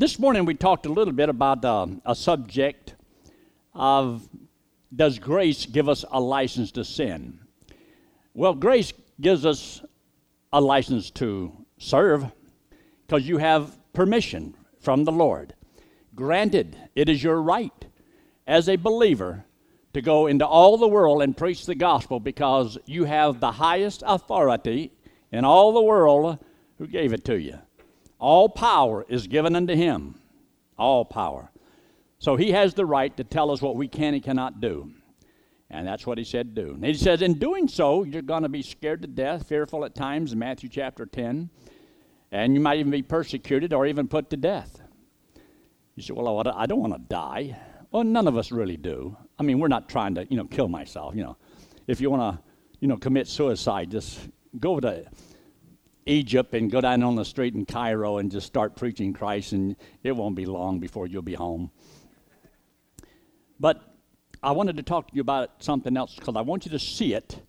this morning we talked a little bit about uh, a subject of does grace give us a license to sin? Well, grace gives us a license to serve because you have permission from the Lord. Granted, it is your right as a believer to go into all the world and preach the gospel because you have the highest authority in all the world who gave it to you. All power is given unto him. All power. So he has the right to tell us what we can and cannot do. And that's what he said do. And he says, in doing so, you're going to be scared to death, fearful at times, in Matthew chapter 10. And you might even be persecuted or even put to death. You say, well, I don't want to die. Well, none of us really do. I mean, we're not trying to, you know, kill myself. You know, if you want to, you know, commit suicide, just go to Egypt and go down on the street in Cairo and just start preaching Christ, and it won't be long before you'll be home. But I wanted to talk to you about something else because I want you to see it.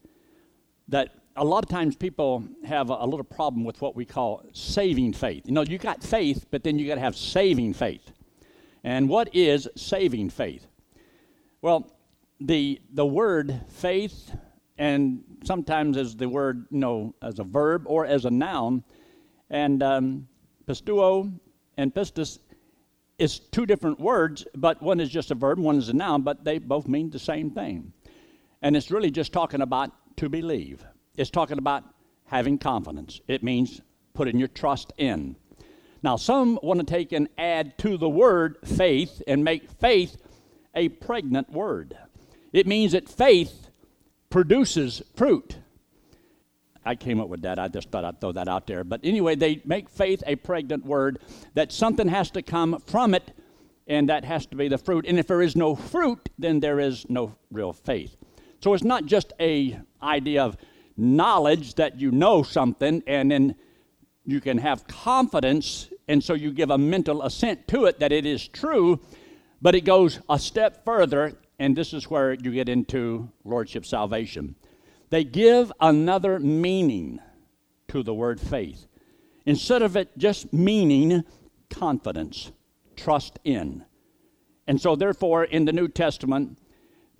That a lot of times people have a, little problem with what we call saving faith. You know, you got faith, but then you got to have saving faith. And what is saving faith? Well, the the word faith, and sometimes as the word you know as a verb or as a noun, and um, pistuo and pistis is two different words, but one is just a verb, one is a noun, but they both mean the same thing. And it's really just talking about to believe. It's talking about having confidence. It means putting your trust in. Now, some want to take and add to the word faith and make faith a pregnant word. It means that faith produces fruit. I came up with that. I just thought I'd throw that out there. But anyway, they make faith a pregnant word, that something has to come from it, and that has to be the fruit. And if there is no fruit, then there is no real faith. So it's not just a idea of knowledge that you know something and then you can have confidence and so you give a mental assent to it that it is true, but it goes a step further, and this is where you get into Lordship salvation. They give another meaning to the word faith. Instead of it just meaning confidence, trust in. And so, therefore, in the New Testament,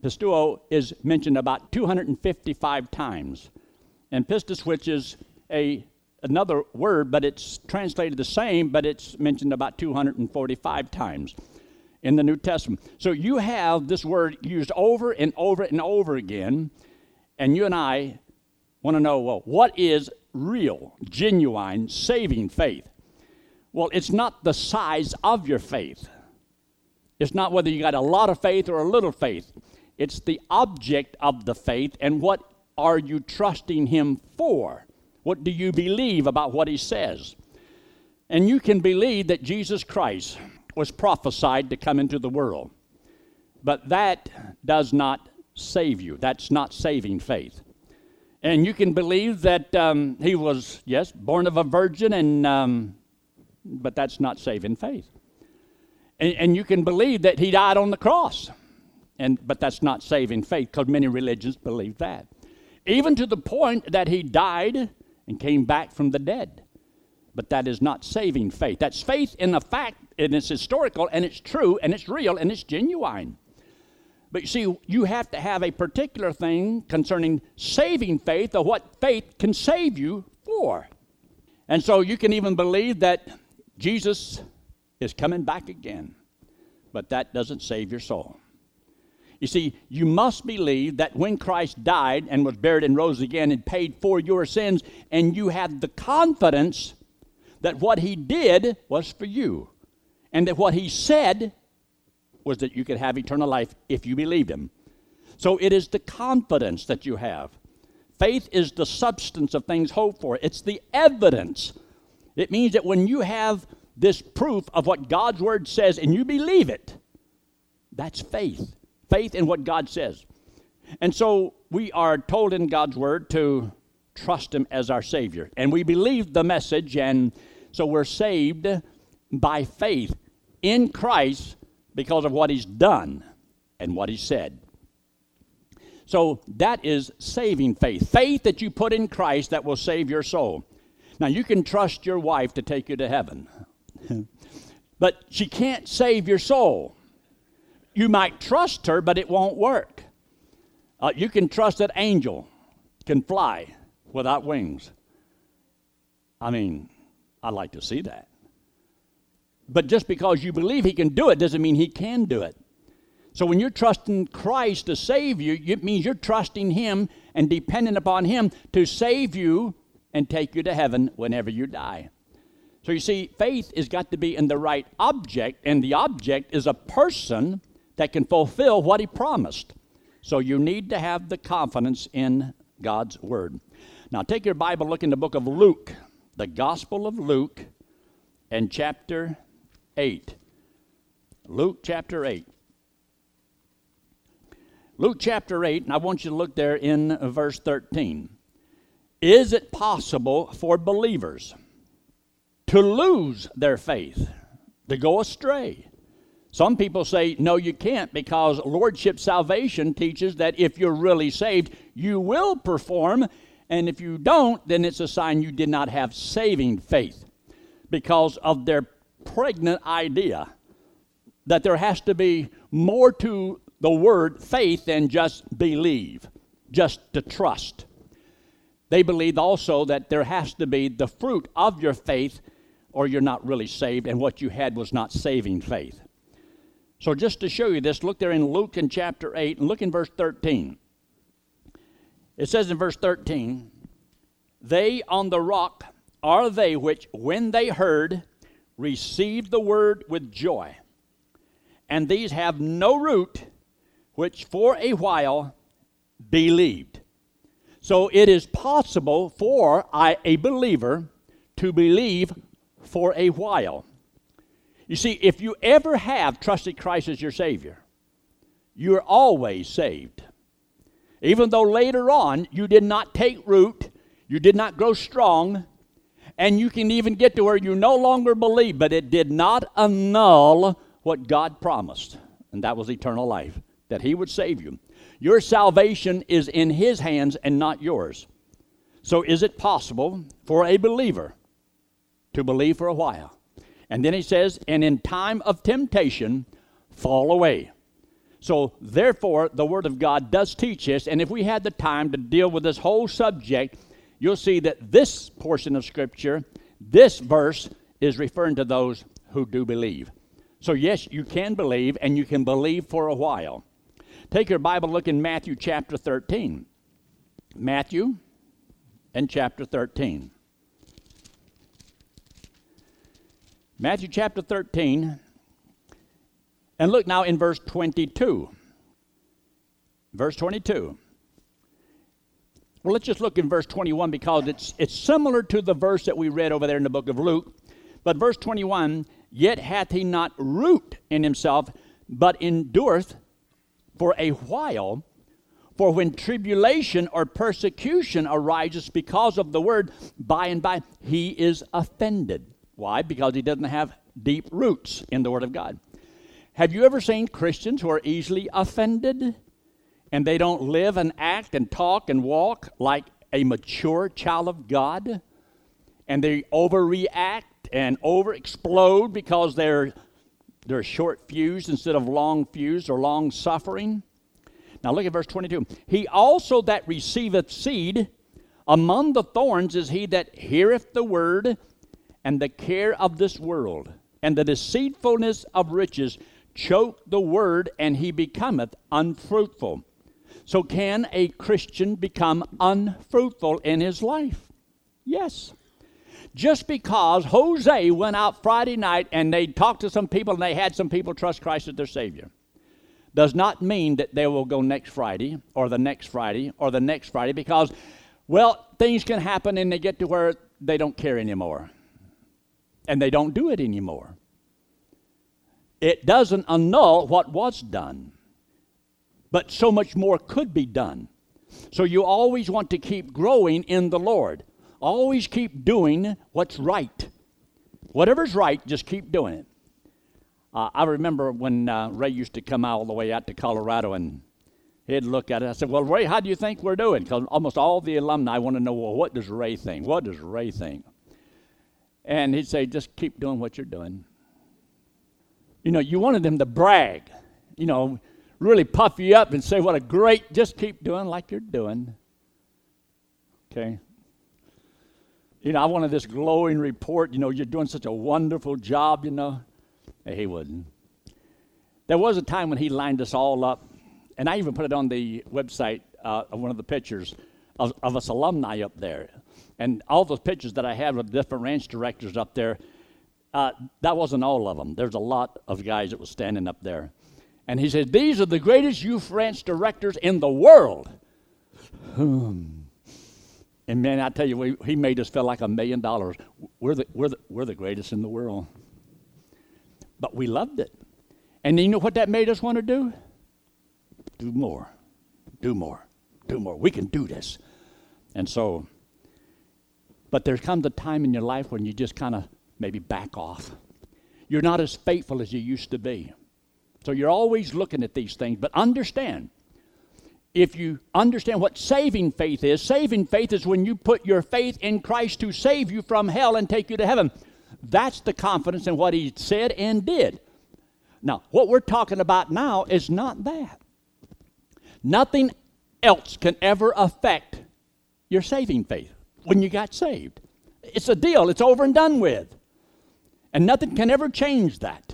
pistuo is mentioned about 255 times. And pistis, which is a another word, but it's translated the same, but it's mentioned about 245 times in the New Testament. So you have this word used over and over and over again and you and I want to know well, what is real, genuine, saving faith? Well, it's not the size of your faith. It's not whether you got a lot of faith or a little faith. It's the object of the faith and what are you trusting Him for? What do you believe about what He says? And you can believe that Jesus Christ was prophesied to come into the world. But that does not save you. That's not saving faith. And you can believe that um, he was, yes, born of a virgin, and um, but that's not saving faith. And, and you can believe that he died on the cross, and but that's not saving faith because many religions believe that. Even to the point that he died and came back from the dead. But that is not saving faith. That's faith in the fact, and it's historical, and it's true, and it's real, and it's genuine. But you see, you have to have a particular thing concerning saving faith or what faith can save you for. And so you can even believe that Jesus is coming back again, but that doesn't save your soul. You see, you must believe that when Christ died and was buried and rose again and paid for your sins, and you have the confidence that what he did was for you, and that what he said was that you could have eternal life if you believed him. So it is the confidence that you have. Faith is the substance of things hoped for, it's the evidence. It means that when you have this proof of what God's word says and you believe it, that's faith. Faith in what God says. And so we are told in God's word to trust Him as our Savior. And we believe the message, and so we're saved by faith in Christ because of what he's done and what he said. So that is saving faith. Faith that you put in Christ that will save your soul. Now, you can trust your wife to take you to heaven. But she can't save your soul. You might trust her, but it won't work. Uh, you can trust that angel can fly without wings. I mean, I'd like to see that. But just because you believe he can do it doesn't mean he can do it. So when you're trusting Christ to save you, it means you're trusting him and dependent upon him to save you and take you to heaven whenever you die. So you see, faith has got to be in the right object, and the object is a person that can fulfill what he promised. So you need to have the confidence in God's word. Now take your Bible, look in the book of Luke, the Gospel of Luke, and chapter 8. Luke chapter 8. Luke chapter 8, and I want you to look there in verse 13. Is it possible for believers to lose their faith, to go astray? Some people say, no, you can't, because Lordship salvation teaches that if you're really saved, you will perform, and if you don't, then it's a sign you did not have saving faith because of their pregnant idea that there has to be more to the word faith than just believe, just to trust. They believe also that there has to be the fruit of your faith, or you're not really saved, and what you had was not saving faith. So, just to show you this, look there in Luke in chapter 8 and look in verse 13. It says in verse 13, They on the rock are they which, when they heard, received the word with joy. And these have no root, which for a while believed. So it is possible for a believer to believe for a while. You see, if you ever have trusted Christ as your Savior, you're always saved. Even though later on you did not take root, you did not grow strong, and you can even get to where you no longer believe, but it did not annul what God promised, and that was eternal life, that He would save you. Your salvation is in His hands and not yours. So, is it possible for a believer to believe for a while? And then he says, and in time of temptation, fall away. So, therefore, the Word of God does teach us, and if we had the time to deal with this whole subject, you'll see that this portion of Scripture, this verse, is referring to those who do believe. So, yes, you can believe, and you can believe for a while. Take your Bible, look in Matthew chapter 13. Matthew and chapter 13. Matthew chapter 13. And look now in verse 22. Verse 22. Well, let's just look in verse 21 because it's, it's similar to the verse that we read over there in the book of Luke. But verse 21 Yet hath he not root in himself, but endureth for a while. For when tribulation or persecution arises because of the word, by and by he is offended. Why? Because he doesn't have deep roots in the Word of God. Have you ever seen Christians who are easily offended? And they don't live and act and talk and walk like a mature child of God, and they overreact and overexplode because they're they're short fused instead of long fused or long suffering. Now look at verse 22. He also that receiveth seed among the thorns is he that heareth the word, and the care of this world, and the deceitfulness of riches choke the word, and he becometh unfruitful. So, can a Christian become unfruitful in his life? Yes. Just because Jose went out Friday night and they talked to some people and they had some people trust Christ as their Savior does not mean that they will go next Friday or the next Friday or the next Friday because, well, things can happen and they get to where they don't care anymore and they don't do it anymore. It doesn't annul what was done but so much more could be done. So you always want to keep growing in the Lord. Always keep doing what's right. Whatever's right, just keep doing it. Uh, I remember when uh, Ray used to come all the way out to Colorado and he'd look at it. I said, Well, Ray, how do you think we're doing? Because almost all the alumni want to know, Well, what does Ray think? What does Ray think? And he'd say, Just keep doing what you're doing. You know, you wanted them to brag, you know, really puff you up and say, what a great, just keep doing like you're doing. Okay? You know, I wanted this glowing report, you know, you're doing such a wonderful job, you know. He wouldn't. There was a time when he lined us all up, and I even put it on the website uh, of one of the pictures of, of us alumni up there. And all those pictures that I have of different ranch directors up there, uh, that wasn't all of them. There's a lot of guys that was standing up there. And he said, These are the greatest youth ranch directors in the world. Hmm. And man, I tell you, we, he made us feel like a million dollars. We're the, we're, the, we're the greatest in the world. But we loved it. And you know what that made us want to do? Do more, do more, do more. We can do this. And so but there comes a time in your life when you just kind of maybe back off. You're not as faithful as you used to be. So you're always looking at these things. But understand, if you understand what saving faith is, saving faith is when you put your faith in Christ to save you from hell and take you to heaven. That's the confidence in what he said and did. Now, what we're talking about now is not that. Nothing else can ever affect your saving faith when you got saved. It's a deal, it's over and done with. And nothing can ever change that.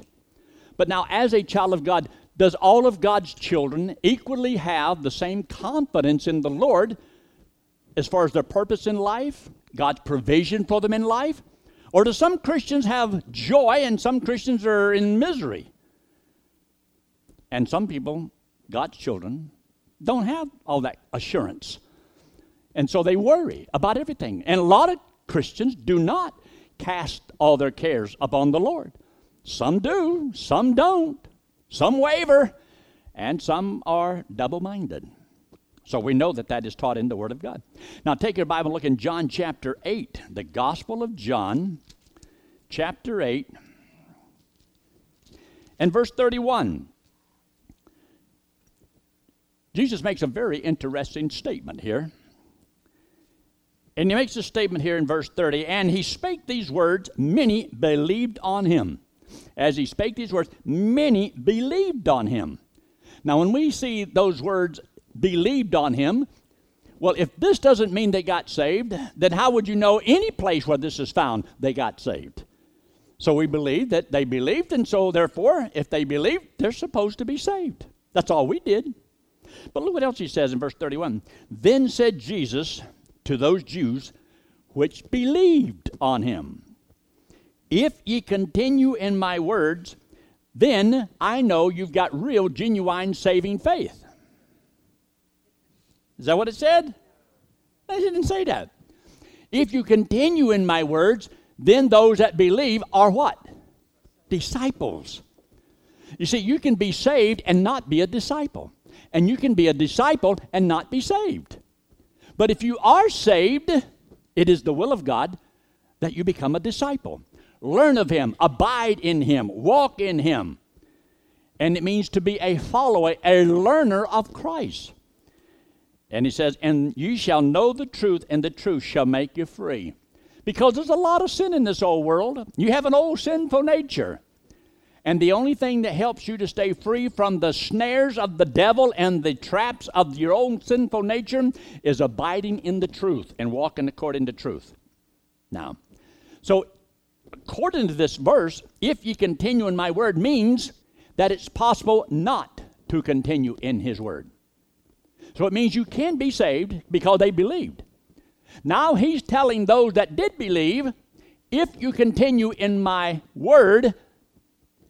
But now, as a child of God, does all of God's children equally have the same confidence in the Lord as far as their purpose in life, God's provision for them in life? Or do some Christians have joy and some Christians are in misery? And some people, God's children, don't have all that assurance. And so they worry about everything. And a lot of Christians do not cast all their cares upon the Lord. Some do, some don't, some waver, and some are double minded. So we know that that is taught in the Word of God. Now take your Bible, and look in John chapter 8, the Gospel of John, chapter 8, and verse 31. Jesus makes a very interesting statement here. And he makes a statement here in verse 30 and he spake these words, many believed on him. As he spake these words, many believed on him. Now, when we see those words, believed on him, well, if this doesn't mean they got saved, then how would you know any place where this is found they got saved? So we believe that they believed, and so therefore, if they believed, they're supposed to be saved. That's all we did. But look what else he says in verse 31. Then said Jesus, to those Jews which believed on him. If ye continue in my words, then I know you've got real, genuine, saving faith. Is that what it said? It didn't say that. If you continue in my words, then those that believe are what? Disciples. You see, you can be saved and not be a disciple. And you can be a disciple and not be saved. But if you are saved, it is the will of God that you become a disciple. Learn of Him, abide in Him, walk in Him. And it means to be a follower, a learner of Christ. And he says, And you shall know the truth, and the truth shall make you free. Because there's a lot of sin in this old world. You have an old sinful nature. And the only thing that helps you to stay free from the snares of the devil and the traps of your own sinful nature is abiding in the truth and walking according to truth. Now, so according to this verse, if you continue in my word means that it's possible not to continue in his word. So it means you can be saved because they believed. Now he's telling those that did believe, if you continue in my word,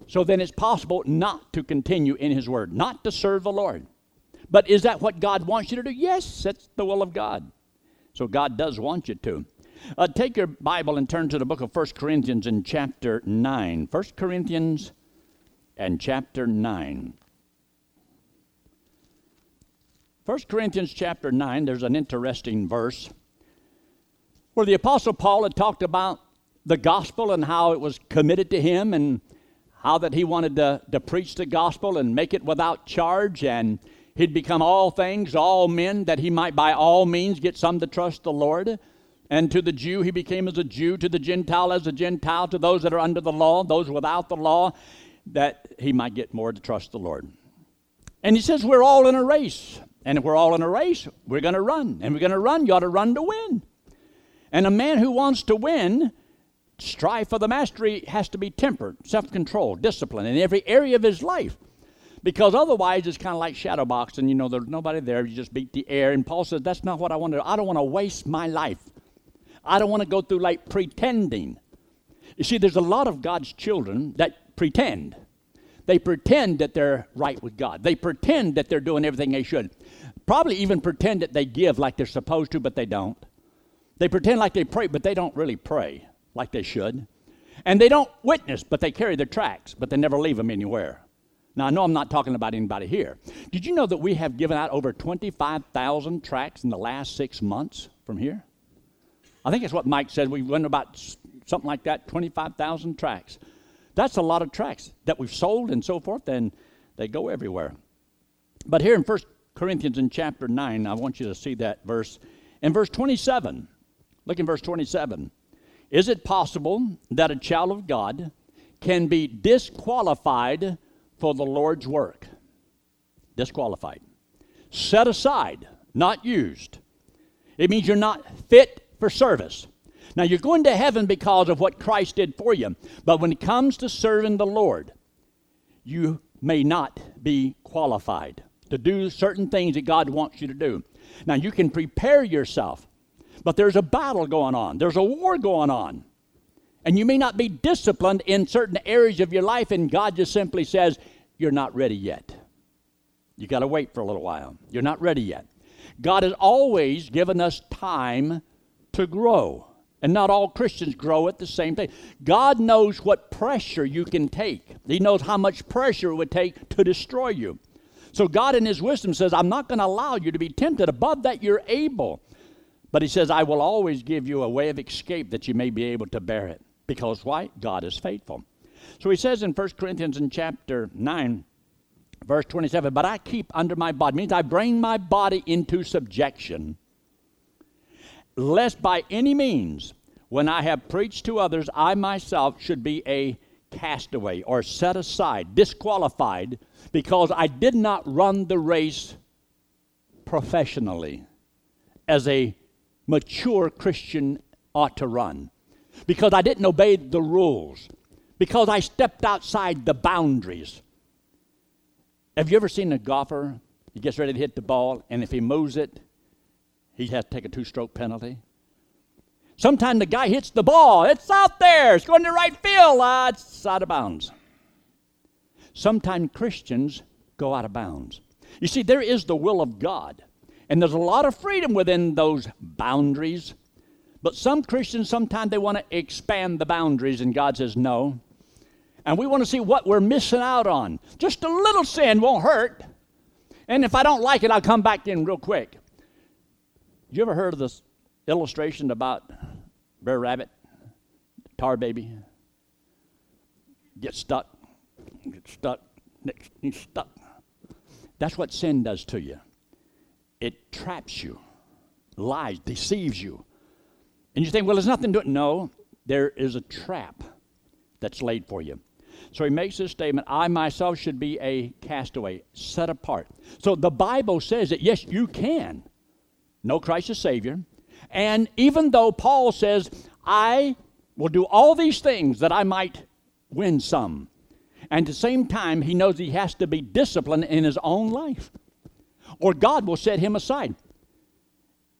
so then it's possible not to continue in His Word, not to serve the Lord. But is that what God wants you to do? Yes, that's the will of God. So God does want you to. Uh, take your Bible and turn to the book of 1 Corinthians in chapter 9. 1 Corinthians and chapter 9. 1 Corinthians chapter 9, there's an interesting verse where the Apostle Paul had talked about the gospel and how it was committed to him and how that he wanted to, to preach the gospel and make it without charge, and he'd become all things, all men, that he might by all means get some to trust the Lord. And to the Jew, he became as a Jew, to the Gentile, as a Gentile, to those that are under the law, those without the law. that he might get more to trust the Lord. And he says, We're all in a race. And if we're all in a race, we're going to run. And we're going to run. You ought to run to win. And a man who wants to win, strive for the mastery, has to be tempered, self control, discipline in every area of his life. Because otherwise, it's kind of like shadow boxing. You know, there's nobody there. You just beat the air. And Paul says, That's not what I want to do. I don't want to waste my life. I don't want to go through like pretending. You see, there's a lot of God's children that pretend. They pretend that they're right with God. They pretend that they're doing everything they should. Probably even pretend that they give like they're supposed to, but they don't. They pretend like they pray, but they don't really pray like they should. And they don't witness, but they carry their tracts, but they never leave them anywhere. Now, I know I'm not talking about anybody here. Did you know that we have given out over 25,000 tracts in the last six months from here? I think it's what Mike said. We went about something like that 25,000 tracks. That's a lot of tracks that we've sold and so forth, and they go everywhere. But here in 1 Corinthians in chapter 9, I want you to see that verse. In verse 27, look in verse 27. Is it possible that a child of God can be disqualified for the Lord's work? Disqualified. Set aside, not used. It means you're not fit for service. Now, you're going to heaven because of what Christ did for you, but when it comes to serving the Lord, you may not be qualified to do certain things that God wants you to do. Now, you can prepare yourself, but there's a battle going on, there's a war going on. And you may not be disciplined in certain areas of your life, and God just simply says, You're not ready yet. You got to wait for a little while. You're not ready yet. God has always given us time to grow. And not all Christians grow at the same thing. God knows what pressure you can take. He knows how much pressure it would take to destroy you. So God in his wisdom says, I'm not going to allow you to be tempted above that you're able. But he says, I will always give you a way of escape that you may be able to bear it. Because why? God is faithful. So he says in 1 Corinthians in chapter 9, verse 27, but I keep under my body, means I bring my body into subjection lest by any means, when I have preached to others, I myself should be a castaway or set aside, disqualified, because I did not run the race professionally as a mature Christian ought to run, because I didn't obey the rules, because I stepped outside the boundaries. Have you ever seen a golfer? He gets ready to hit the ball, and if he moves it, he has to take a two stroke penalty. Sometimes the guy hits the ball. It's out there. It's going to right field. Uh, it's out of bounds. Sometimes Christians go out of bounds. You see, there is the will of God, and there's a lot of freedom within those boundaries. But some Christians, sometimes they want to expand the boundaries, and God says no. And we want to see what we're missing out on. Just a little sin won't hurt. And if I don't like it, I'll come back in real quick. You ever heard of this illustration about Brer Rabbit, tar baby? Get stuck, get stuck, he's stuck. That's what sin does to you. It traps you, lies, deceives you. And you think, well, there's nothing to it. No, there is a trap that's laid for you. So he makes this statement I myself should be a castaway, set apart. So the Bible says that, yes, you can know Christ as Savior. And even though Paul says, I will do all these things that I might win some, and at the same time, he knows he has to be disciplined in his own life, or God will set him aside.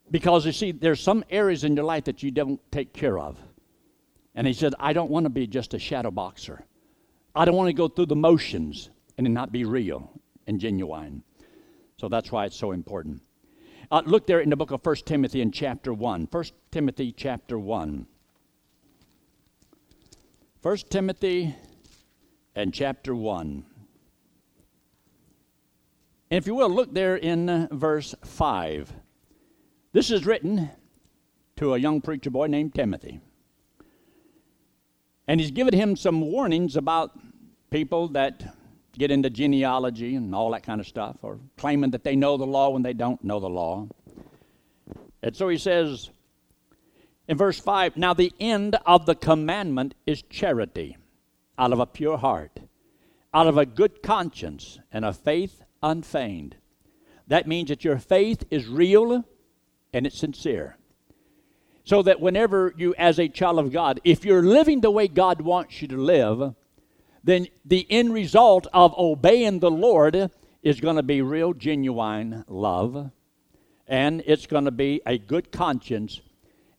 Because you see, there's some areas in your life that you don't take care of. And he said, I don't want to be just a shadow boxer. I don't want to go through the motions and not be real and genuine. So that's why it's so important. Uh, look there in the book of 1 Timothy in chapter 1. 1 Timothy chapter 1. 1 Timothy and chapter 1. And if you will, look there in uh, verse 5. This is written to a young preacher boy named Timothy. And he's given him some warnings about people that get into genealogy and all that kind of stuff, or claiming that they know the law when they don't know the law. And so he says in verse 5 Now the end of the commandment is charity out of a pure heart out of a good conscience and a faith unfeigned. That means that your faith is real and it's sincere. So that whenever you, as a child of God, if you're living the way God wants you to live, then the end result of obeying the Lord is going to be real, genuine love, and it's going to be a good conscience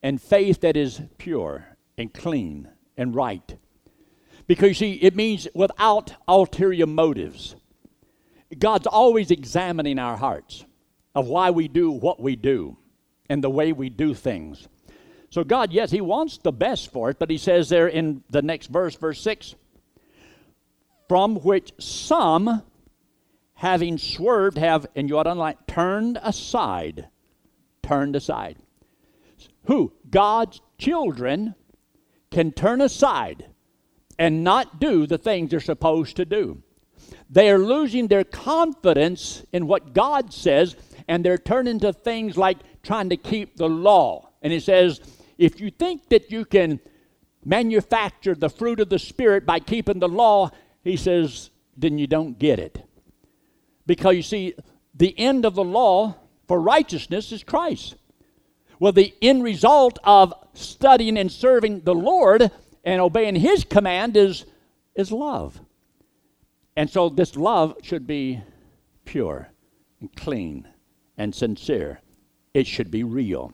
and faith that is pure and clean and right. Because you see, it means without ulterior motives. God's always examining our hearts of why we do what we do and the way we do things. So, God, yes, He wants the best for it, but He says there in the next verse, verse 6, from which some, having swerved, have, and you ought to underline, turned aside. Turned aside. Who? God's children can turn aside and not do the things they're supposed to do. They are losing their confidence in what God says, and they're turning to things like trying to keep the law. And he says, if you think that you can manufacture the fruit of the Spirit by keeping the law, he says, then you don't get it. Because you see, the end of the law for righteousness is Christ. Well, the end result of studying and serving the Lord and obeying His command is, is love. And so this love should be pure and clean and sincere. It should be real.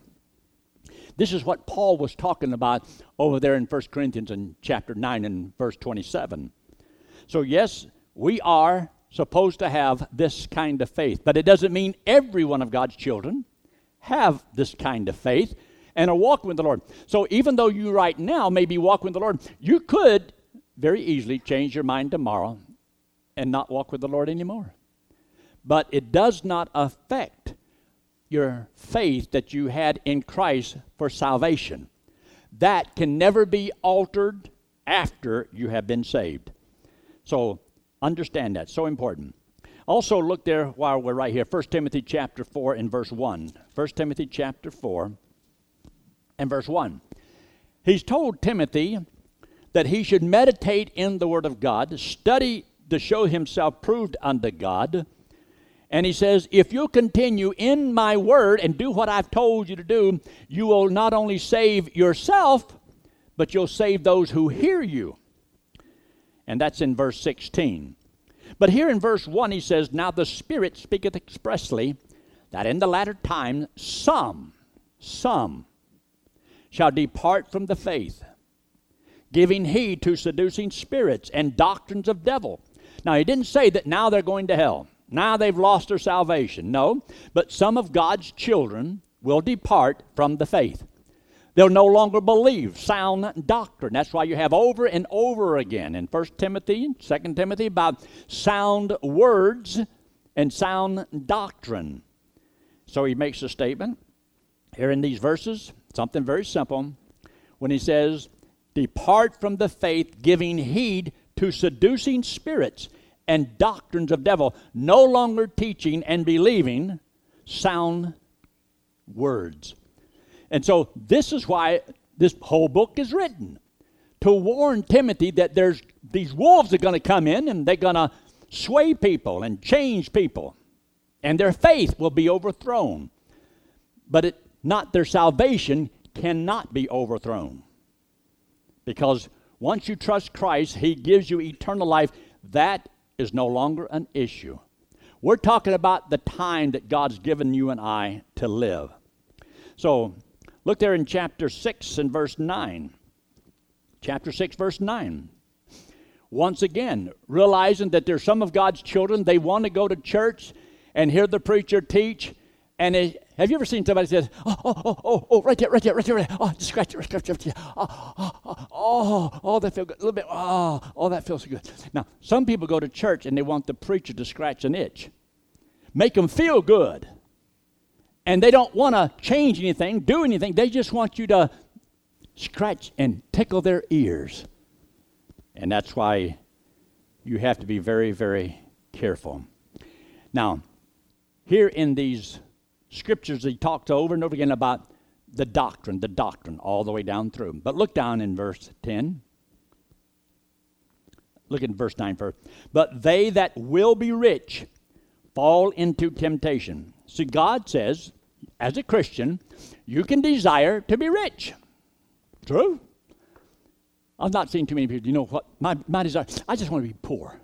This is what Paul was talking about over there in 1 Corinthians in chapter 9 and verse 27. So, yes, we are supposed to have this kind of faith, but it doesn't mean every one of God's children have this kind of faith and are walking with the Lord. So even though you right now may be walking with the Lord, you could very easily change your mind tomorrow and not walk with the Lord anymore. But it does not affect your faith that you had in Christ for salvation. That can never be altered after you have been saved. So understand that. So important. Also look there while we're right here. 1 Timothy chapter 4 and verse 1. 1 Timothy chapter 4 and verse 1. He's told Timothy that he should meditate in the Word of God, study to show himself proved unto God. And he says, If you continue in my word and do what I've told you to do, you will not only save yourself, but you'll save those who hear you. And that's in verse 16. But here in verse 1, he says, Now the Spirit speaketh expressly that in the latter time some, some shall depart from the faith, giving heed to seducing spirits and doctrines of devil. Now, he didn't say that now they're going to hell. Now they've lost their salvation. No, but some of God's children will depart from the faith. They'll no longer believe sound doctrine. That's why you have over and over again in 1 Timothy and 2 Timothy about sound words and sound doctrine. So he makes a statement here in these verses, something very simple, when he says, Depart from the faith, giving heed to seducing spirits and doctrines of devil, no longer teaching and believing sound words. And so this is why this whole book is written to warn Timothy that there's these wolves are going to come in and they're going to sway people and change people and their faith will be overthrown. But it not their salvation cannot be overthrown. Because once you trust Christ, he gives you eternal life. That is no longer an issue. We're talking about the time that God's given you and I to live. So, Look there in chapter 6 and verse 9. Chapter 6, verse 9. Once again, realizing that there's some of God's children, they want to go to church and hear the preacher teach. And it, have you ever seen somebody says, oh, oh, oh, oh, oh, right there, right there, right there, right there. Oh, just scratch it, scratch it, scratch it. Oh, oh, oh, oh, oh, that feels good. A little bit, oh, oh, that feels good. Now, some people go to church and they want the preacher to scratch an itch. Make them feel good and they don't want to change anything, do anything. They just want you to scratch and tickle their ears. And that's why you have to be very, very careful. Now, here in these scriptures, he talks over and over again about the doctrine, the doctrine, all the way down through. But look down in verse 10. look at verse 9 first. But they that will be rich fall into temptation. See, God says, as a Christian, you can desire to be rich. True? I've not seen too many people. You know what? My, my desire, I just want to be poor.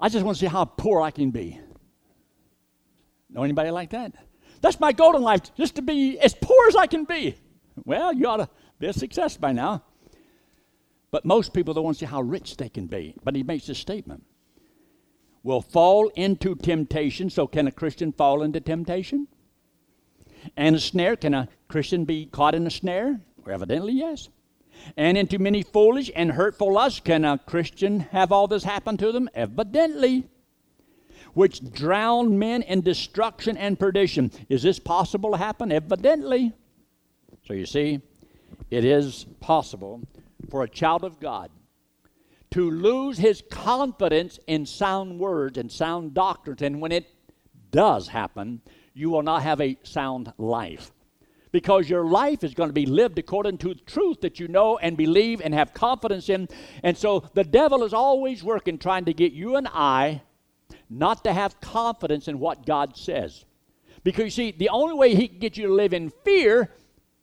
I just want to see how poor I can be. Know anybody like that? That's my goal in life, just to be as poor as I can be. Well, you ought to be a success by now. But most people don't want to see how rich they can be. But he makes this statement will fall into temptation. So, can a Christian fall into temptation? And a snare. Can a Christian be caught in a snare? Well, evidently, yes. And into many foolish and hurtful lusts. Can a Christian have all this happen to them? Evidently. Which drown men in destruction and perdition. Is this possible to happen? Evidently. So you see, it is possible for a child of God to lose his confidence in sound words and sound doctrines. And when it does happen, you will not have a sound life. Because your life is going to be lived according to the truth that you know and believe and have confidence in. And so the devil is always working trying to get you and I not to have confidence in what God says. Because you see, the only way he can get you to live in fear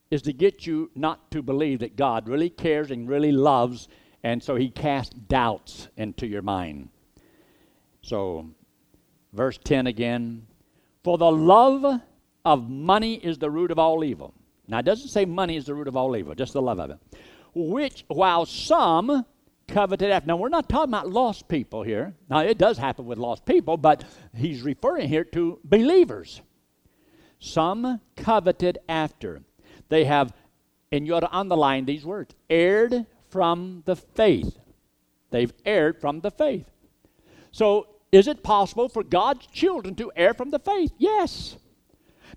is to get you not to believe that God really cares and really loves and so he cast doubts into your mind. So, verse 10 again For the love of money is the root of all evil. Now, it doesn't say money is the root of all evil, just the love of it. Which, while some coveted after. Now, we're not talking about lost people here. Now, it does happen with lost people, but he's referring here to believers. Some coveted after. They have, and you ought to underline these words, erred from the faith. They've erred from the faith. So, is it possible for God's children to err from the faith? Yes.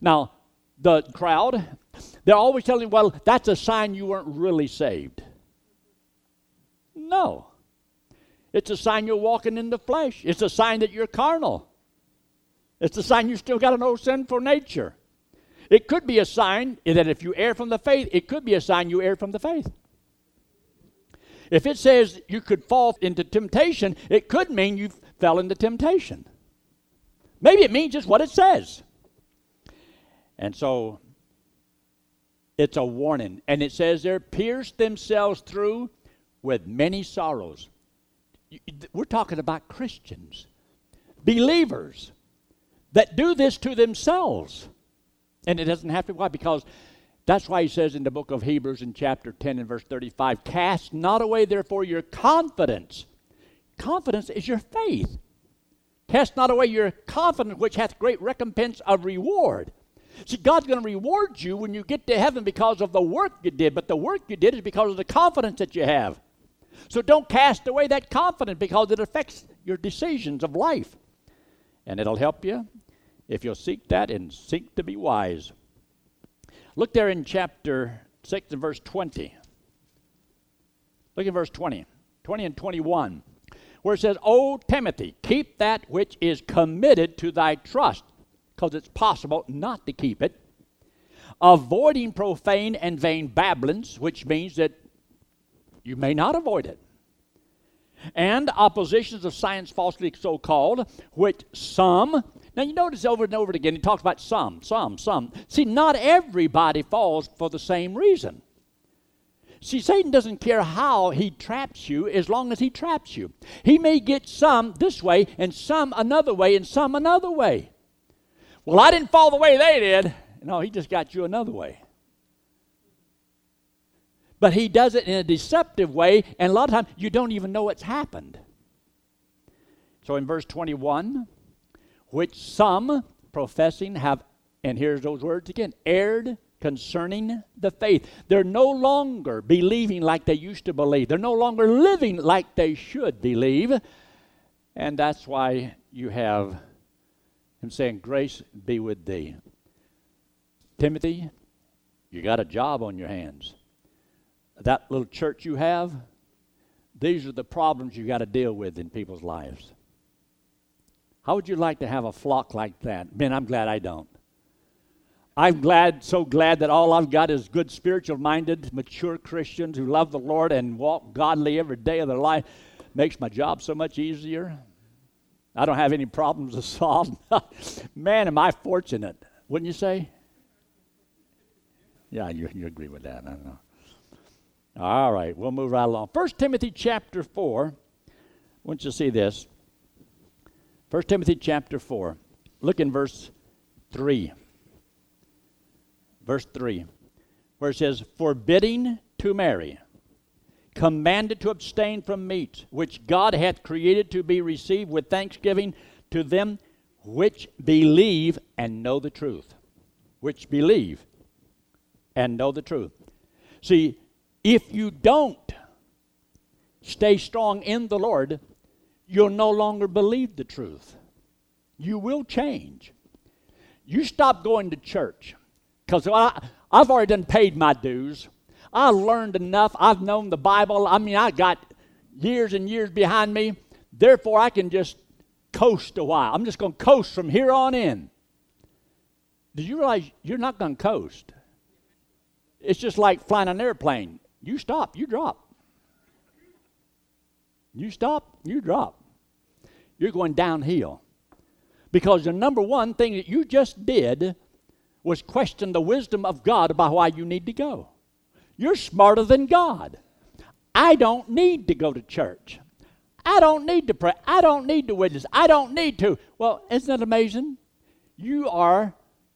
Now, the crowd, they're always telling, well, that's a sign you weren't really saved. No. It's a sign you're walking in the flesh. It's a sign that you're carnal. It's a sign you still got an old sinful nature. It could be a sign that if you err from the faith, it could be a sign you err from the faith. If it says you could fall into temptation, it could mean you fell into temptation. Maybe it means just what it says. And so it's a warning. And it says there, pierced themselves through with many sorrows. We're talking about Christians, believers that do this to themselves. And it doesn't have to, why? Because that's why he says in the book of Hebrews in chapter 10 and verse 35 Cast not away, therefore, your confidence. Confidence is your faith. Cast not away your confidence, which hath great recompense of reward. See, God's going to reward you when you get to heaven because of the work you did, but the work you did is because of the confidence that you have. So don't cast away that confidence because it affects your decisions of life. And it'll help you if you'll seek that and seek to be wise. Look there in chapter 6 and verse 20. Look at verse 20, 20 and 21, where it says, O Timothy, keep that which is committed to thy trust, because it's possible not to keep it, avoiding profane and vain babblings, which means that you may not avoid it. And oppositions of science falsely so called, which some now you notice over and over again, he talks about some, some, some. See, not everybody falls for the same reason. See, Satan doesn't care how he traps you as long as he traps you. He may get some this way and some another way and some another way. Well, I didn't fall the way they did. No, he just got you another way. But he does it in a deceptive way, and a lot of times you don't even know it's happened. So in verse 21, which some professing have, and here's those words again, erred concerning the faith. They're no longer believing like they used to believe. They're no longer living like they should believe. And that's why you have him saying, Grace be with thee. Timothy, you got a job on your hands. That little church you have, these are the problems you got to deal with in people's lives. How would you like to have a flock like that? Man, I'm glad I don't. I'm glad, so glad that all I've got is good, spiritual minded, mature Christians who love the Lord and walk godly every day of their life. makes my job so much easier. I don't have any problems to solve. Man, am I fortunate, wouldn't you say? Yeah, you, you agree with that. I don't know. All right, we'll move right along. First Timothy chapter 4. I want you to see this. 1 Timothy chapter 4. Look in verse 3. Verse 3, where it says, Forbidding to marry, commanded to abstain from meats, which God hath created to be received with thanksgiving to them which believe and know the truth. Which believe and know the truth. See, if you don't stay strong in the Lord, you'll no longer believe the truth. You will change. You stop going to church because I've already done paid my dues. I learned enough. I've known the Bible. I mean, I got years and years behind me. Therefore, I can just coast a while. I'm just going to coast from here on in. Did you realize you're not going to coast? It's just like flying an airplane. You stop, you drop. You stop, you drop. You're going downhill. Because the number one thing that you just did was question the wisdom of God about why you need to go. You're smarter than God. I don't need to go to church. I don't need to pray. I don't need to witness. I don't need to. Well, isn't that amazing? You are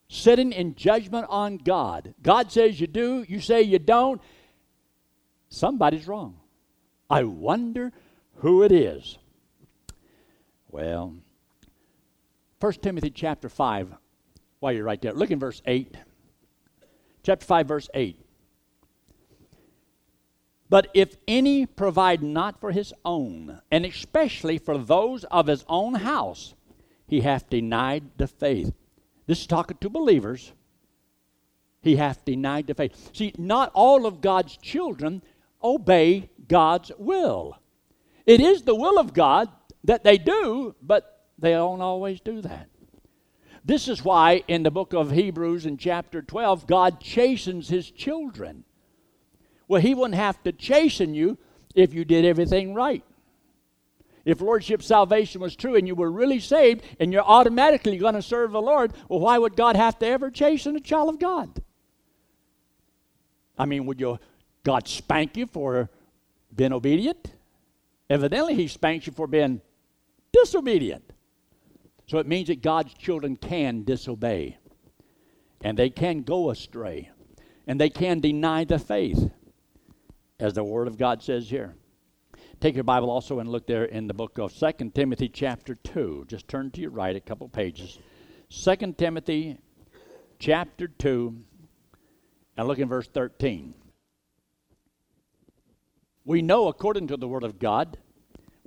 sitting in judgment on God. God says you do, you say you don't, Somebody's wrong. I wonder who it is. Well, 1 Timothy chapter 5, while you're right there, look in verse 8. Chapter 5, verse 8. But if any provide not for his own, and especially for those of his own house, he hath denied the faith. This is talking to believers. He hath denied the faith. See, not all of God's children obey God's will. It is the will of God that they do, but they don't always do that. This is why in the book of Hebrews in chapter 12, God chastens his children. Well, he wouldn't have to chasten you if you did everything right. If Lordship salvation was true and you were really saved and you're automatically going to serve the Lord, well, why would God have to ever chasten a child of God? I mean, would you God spank you for being obedient? Evidently, He spanks you for being disobedient. So it means that God's children can disobey, and they can go astray, and they can deny the faith, as the Word of God says here. Take your Bible also and look there in the book of Second Timothy, chapter 2. Just turn to your right a couple pages. Second Timothy, chapter 2, and look in verse 13 we know, according to the Word of God,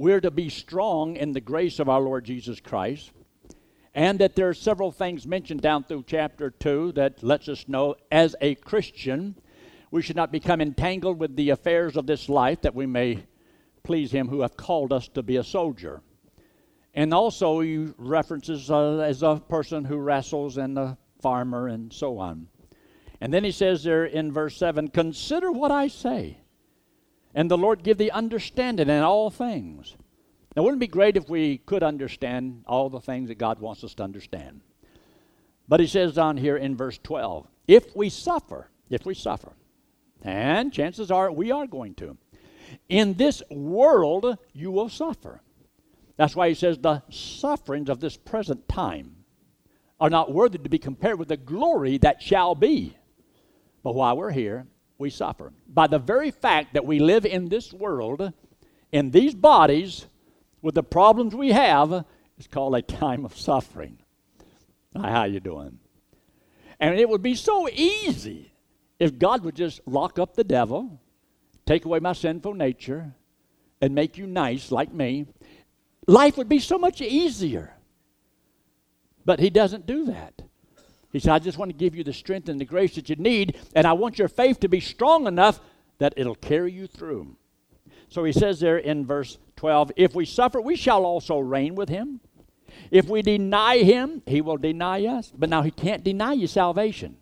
we're to be strong in the grace of our Lord Jesus Christ, and that there are several things mentioned down through chapter 2 that lets us know as a Christian, we should not become entangled with the affairs of this life that we may please Him who hath called us to be a soldier. And also, he references uh, as a person who wrestles and a farmer and so on. And then he says there in verse 7 Consider what I say and the Lord give thee understanding in all things. Now, wouldn't it be great if we could understand all the things that God wants us to understand? But he says down here in verse 12, if we suffer, if we suffer, and chances are we are going to, in this world you will suffer. That's why he says the sufferings of this present time are not worthy to be compared with the glory that shall be. But while we're here, we suffer. By the very fact that we live in this world, in these bodies, with the problems we have, it's called a time of suffering. How you doing? And it would be so easy if God would just lock up the devil, take away my sinful nature, and make you nice like me. Life would be so much easier. But he doesn't do that. He said, I just want to give you the strength and the grace that you need, and I want your faith to be strong enough that it'll carry you through. So he says there in verse 12, If we suffer, we shall also reign with him. If we deny him, he will deny us. But now he can't deny you salvation.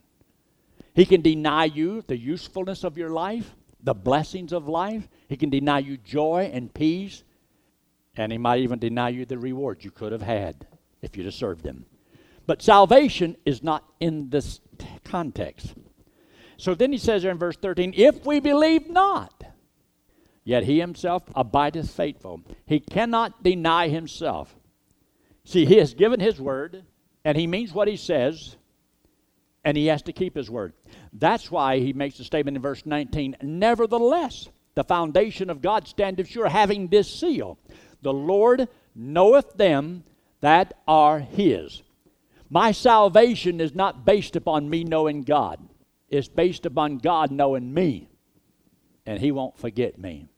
He can deny you the usefulness of your life, the blessings of life. He can deny you joy and peace And he might even deny you the reward you could have had if you'd have served him. But salvation is not in this context. So then he says there in verse 13, if we believe not, yet he himself abideth faithful. He cannot deny himself. See, he has given his word, and he means what he says, and he has to keep his word. That's why he makes the statement in verse 19 Nevertheless, the foundation of God standeth sure, having this seal The Lord knoweth them that are his. My salvation is not based upon me knowing God, it's based upon God knowing me, and he won't forget me.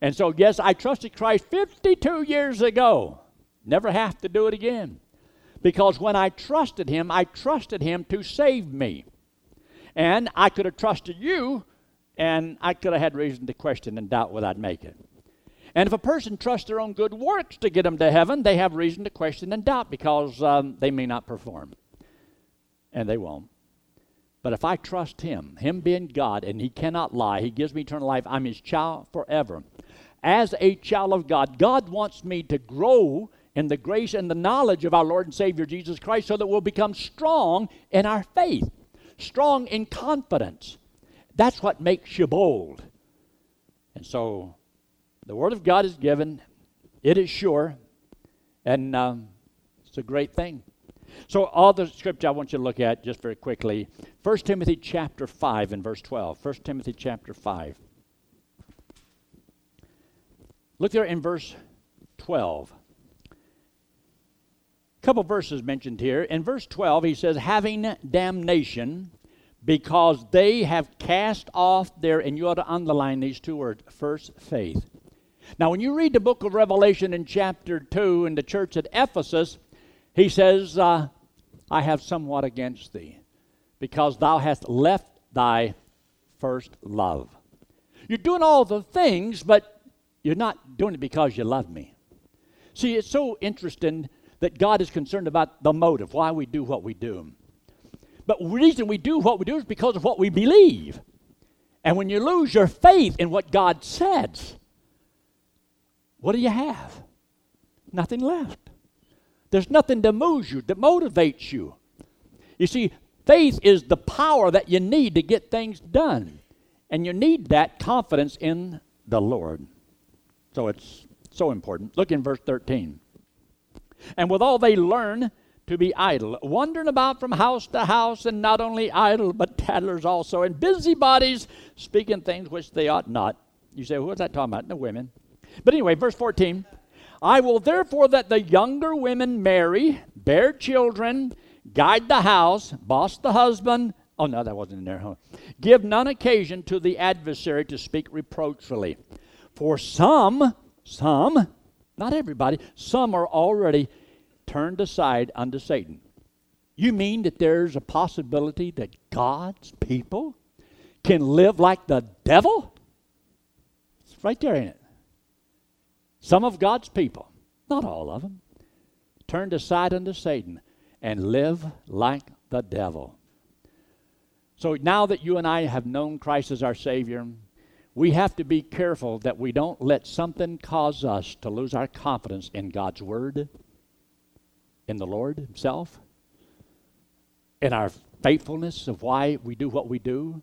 And so, yes, I trusted Christ 52 years ago. Never have to do it again. Because when I trusted Him, I trusted Him to save me. And I could have trusted you, and I could have had reason to question and doubt whether I'd make it. And if a person trusts their own good works to get them to heaven, they have reason to question and doubt because um, they may not perform. And they won't. But if I trust Him, Him being God, and He cannot lie, He gives me eternal life, I'm His child forever. As a child of God, God wants me to grow in the grace and the knowledge of our Lord and Savior Jesus Christ so that we'll become strong in our faith, strong in confidence. That's what makes you bold. And so the Word of God is given, it is sure, and um, it's a great thing. So, all the scripture I want you to look at just very quickly 1 Timothy chapter 5 and verse 12. 1 Timothy chapter 5. Look there in verse 12 A couple verses mentioned here. In verse 12, he says, having damnation because they have cast off their, and you ought to underline these two words, first faith. Now, when you read the book of Revelation in chapter 2 in the church at Ephesus, he says, uh, I have somewhat against thee, because thou hast left thy first love. You're doing all the things, but you're not doing it because you love me. See, it's so interesting that God is concerned about the motive, why we do what we do. But the reason we do what we do is because of what we believe. And when you lose your faith in what God says, what do you have? Nothing left. There's nothing that moves you, that motivates you. You see, faith is the power that you need to get things done. And you need that confidence in the Lord. So it's so important. Look in verse 13. And withal they learn to be idle, wandering about from house to house, and not only idle, but tattlers also, and busybodies, speaking things which they ought not. You say, who is that talking about? The women. But anyway, verse 14 I will therefore that the younger women marry, bear children, guide the house, boss the husband. Oh, no, that wasn't in there. Huh? Give none occasion to the adversary to speak reproachfully. For some, some, not everybody. Some are already turned aside unto Satan. You mean that there's a possibility that God's people can live like the devil? It's right there, ain't it? Some of God's people, not all of them, turned aside unto Satan and live like the devil. So now that you and I have known Christ as our Savior, we have to be careful that we don't let something cause us to lose our confidence in God's Word, in the Lord Himself, in our faithfulness of why we do what we do.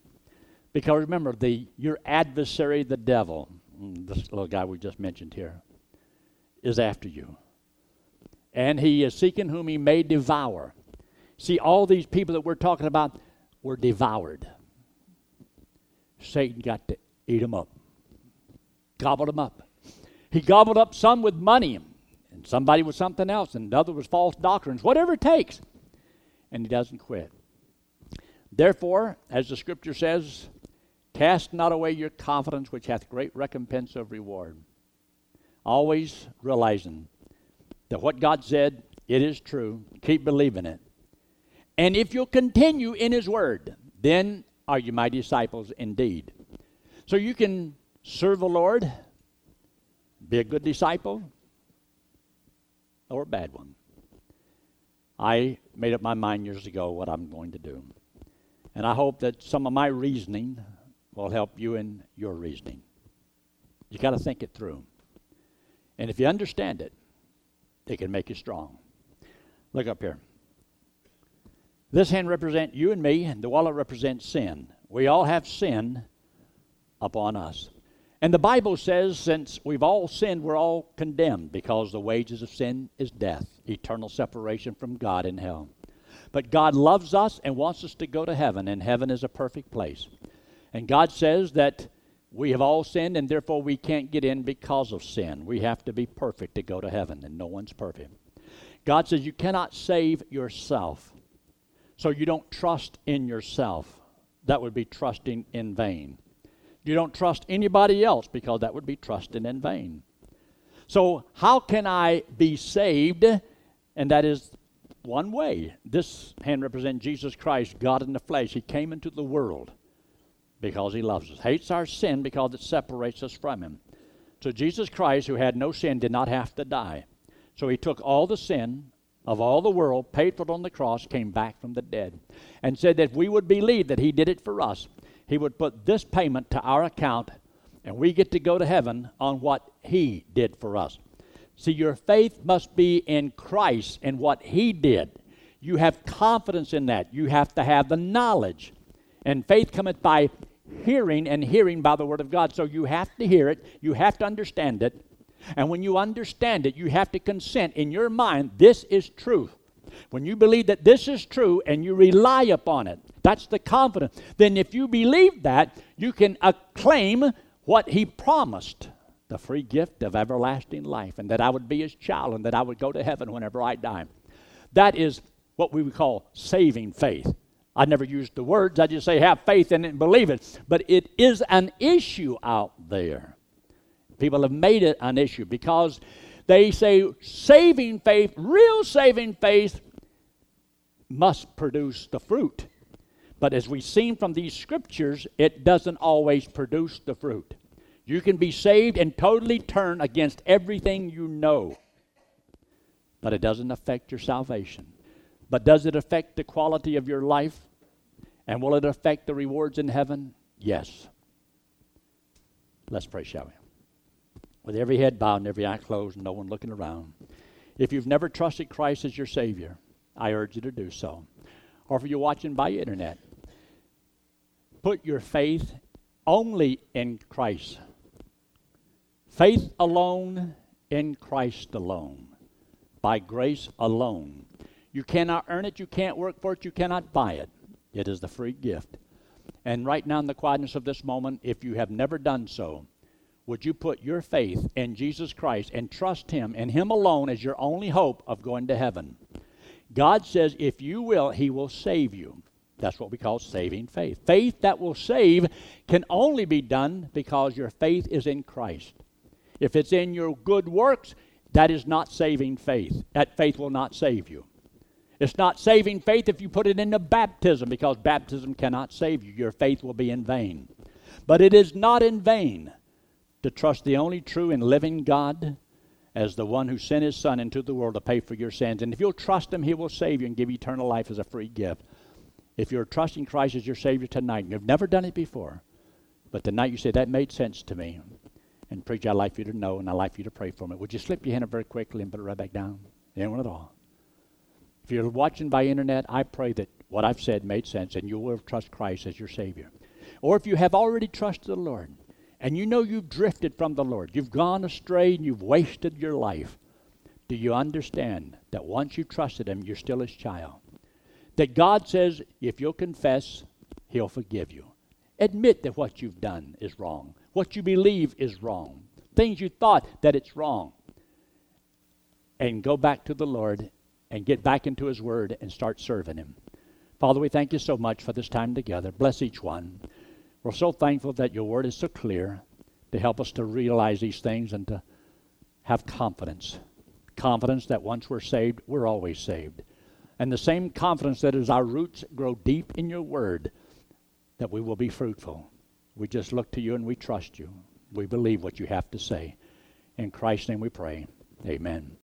Because remember, the your adversary, the devil, mm, this little guy we just mentioned here, is after you. And he is seeking whom he may devour. See, all these people that we're talking about were devoured. Satan got to Eat them up. Gobbled them up. He gobbled up some with money, and somebody with something else, and another with false doctrines, whatever it takes. And he doesn't quit. Therefore, as the scripture says, cast not away your confidence, which hath great recompense of reward. Always realizing that what God said, it is true. Keep believing it. And if you'll continue in His word, then are you my disciples indeed. So you can serve the Lord, be a good disciple, or a bad one. I made up my mind years ago what I'm going to do. And I hope that some of my reasoning will help you in your reasoning. You got to think it through. And if you understand it, it can make you strong. Look up here. This hand represents you and me, and the wallet represents sin. We all have sin upon us. And the Bible says, since we've all sinned, we're all condemned because the wages of sin is death, eternal separation from God in hell. But God loves us and wants us to go to heaven, and heaven is a perfect place. And God says that we have all sinned, and therefore we can't get in because of sin. We have to be perfect to go to heaven, and no one's perfect. God says you cannot save yourself, so you don't trust in yourself. That would be trusting in vain. You don't trust anybody else because that would be trusting in vain. So, how can I be saved? And that is one way. This hand represents Jesus Christ, God in the flesh. He came into the world because he loves us, hates our sin because it separates us from him. So, Jesus Christ, who had no sin, did not have to die. So, he took all the sin of all the world, paid for it on the cross, came back from the dead, and said that if we would believe that he did it for us he would put this payment to our account, and we get to go to heaven on what He did for us. See, your faith must be in Christ and what He did. You have confidence in that. You have to have the knowledge. And faith cometh by hearing, and hearing by the Word of God. So you have to hear it, you have to understand it. And when you understand it, you have to consent in your mind this is truth. When you believe that this is true and you rely upon it, that's the confidence. Then, if you believe that, you can acclaim what He promised the free gift of everlasting life, and that I would be His child, and that I would go to heaven whenever I die. That is what we would call saving faith. I never used the words, I just say have faith in it and believe it. But it is an issue out there. People have made it an issue because they say saving faith, real saving faith, must produce the fruit. But as we've seen from these scriptures, it doesn't always produce the fruit. You can be saved and totally turn against everything you know, but it doesn't affect your salvation. But does it affect the quality of your life? And will it affect the rewards in heaven? Yes. Let's pray, shall we? With every head bowed and every eye closed no one looking around. If you've never trusted Christ as your Savior, I urge you to do so. Or if you're watching by internet, put your faith only in Christ. Faith alone in Christ alone. By grace alone. You cannot earn it, you can't work for it, you cannot buy it. It is the free gift. And right now, in the quietness of this moment, if you have never done so, would you put your faith in Jesus Christ and trust Him and Him alone as your only hope of going to heaven? God says, if you will, He will save you. That's what we call saving faith. Faith that will save can only be done because your faith is in Christ. If it's in your good works, that is not saving faith. That faith will not save you. It's not saving faith if you put it into baptism because baptism cannot save you. Your faith will be in vain. But it is not in vain to trust the only true and living God as the one who sent his Son into the world to pay for your sins. And if you'll trust him, he will save you and give eternal life as a free gift. If you're trusting Christ as your Savior tonight, and you've never done it before, but tonight you say, that made sense to me. And preacher, I'd like you to know, and I'd like you to pray for me. Would you slip your hand up very quickly and put it right back down? Anyone at all? If you're watching by internet, I pray that what I've said made sense and you will trust Christ as your Savior. Or if you have already trusted the Lord and you know you've drifted from the Lord, you've gone astray and you've wasted your life, do you understand that once you trusted Him, you're still His child? that God says if you'll confess, He'll forgive you. Admit that what you've done is wrong, what you believe is wrong, things you thought that it's wrong. And go back to the Lord and get back into His Word and start serving Him. Father, we thank you so much for this time together. Bless each one. We're so thankful that your Word is so clear to help us to realize these things and to have confidence. Confidence that once we're saved, we're always saved and the same confidence that as our roots grow deep in your word, that we will be fruitful. We just look to you and we trust you. We believe what you have to say. In Christ's name we pray. Amen.